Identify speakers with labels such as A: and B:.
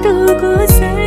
A: Từ 声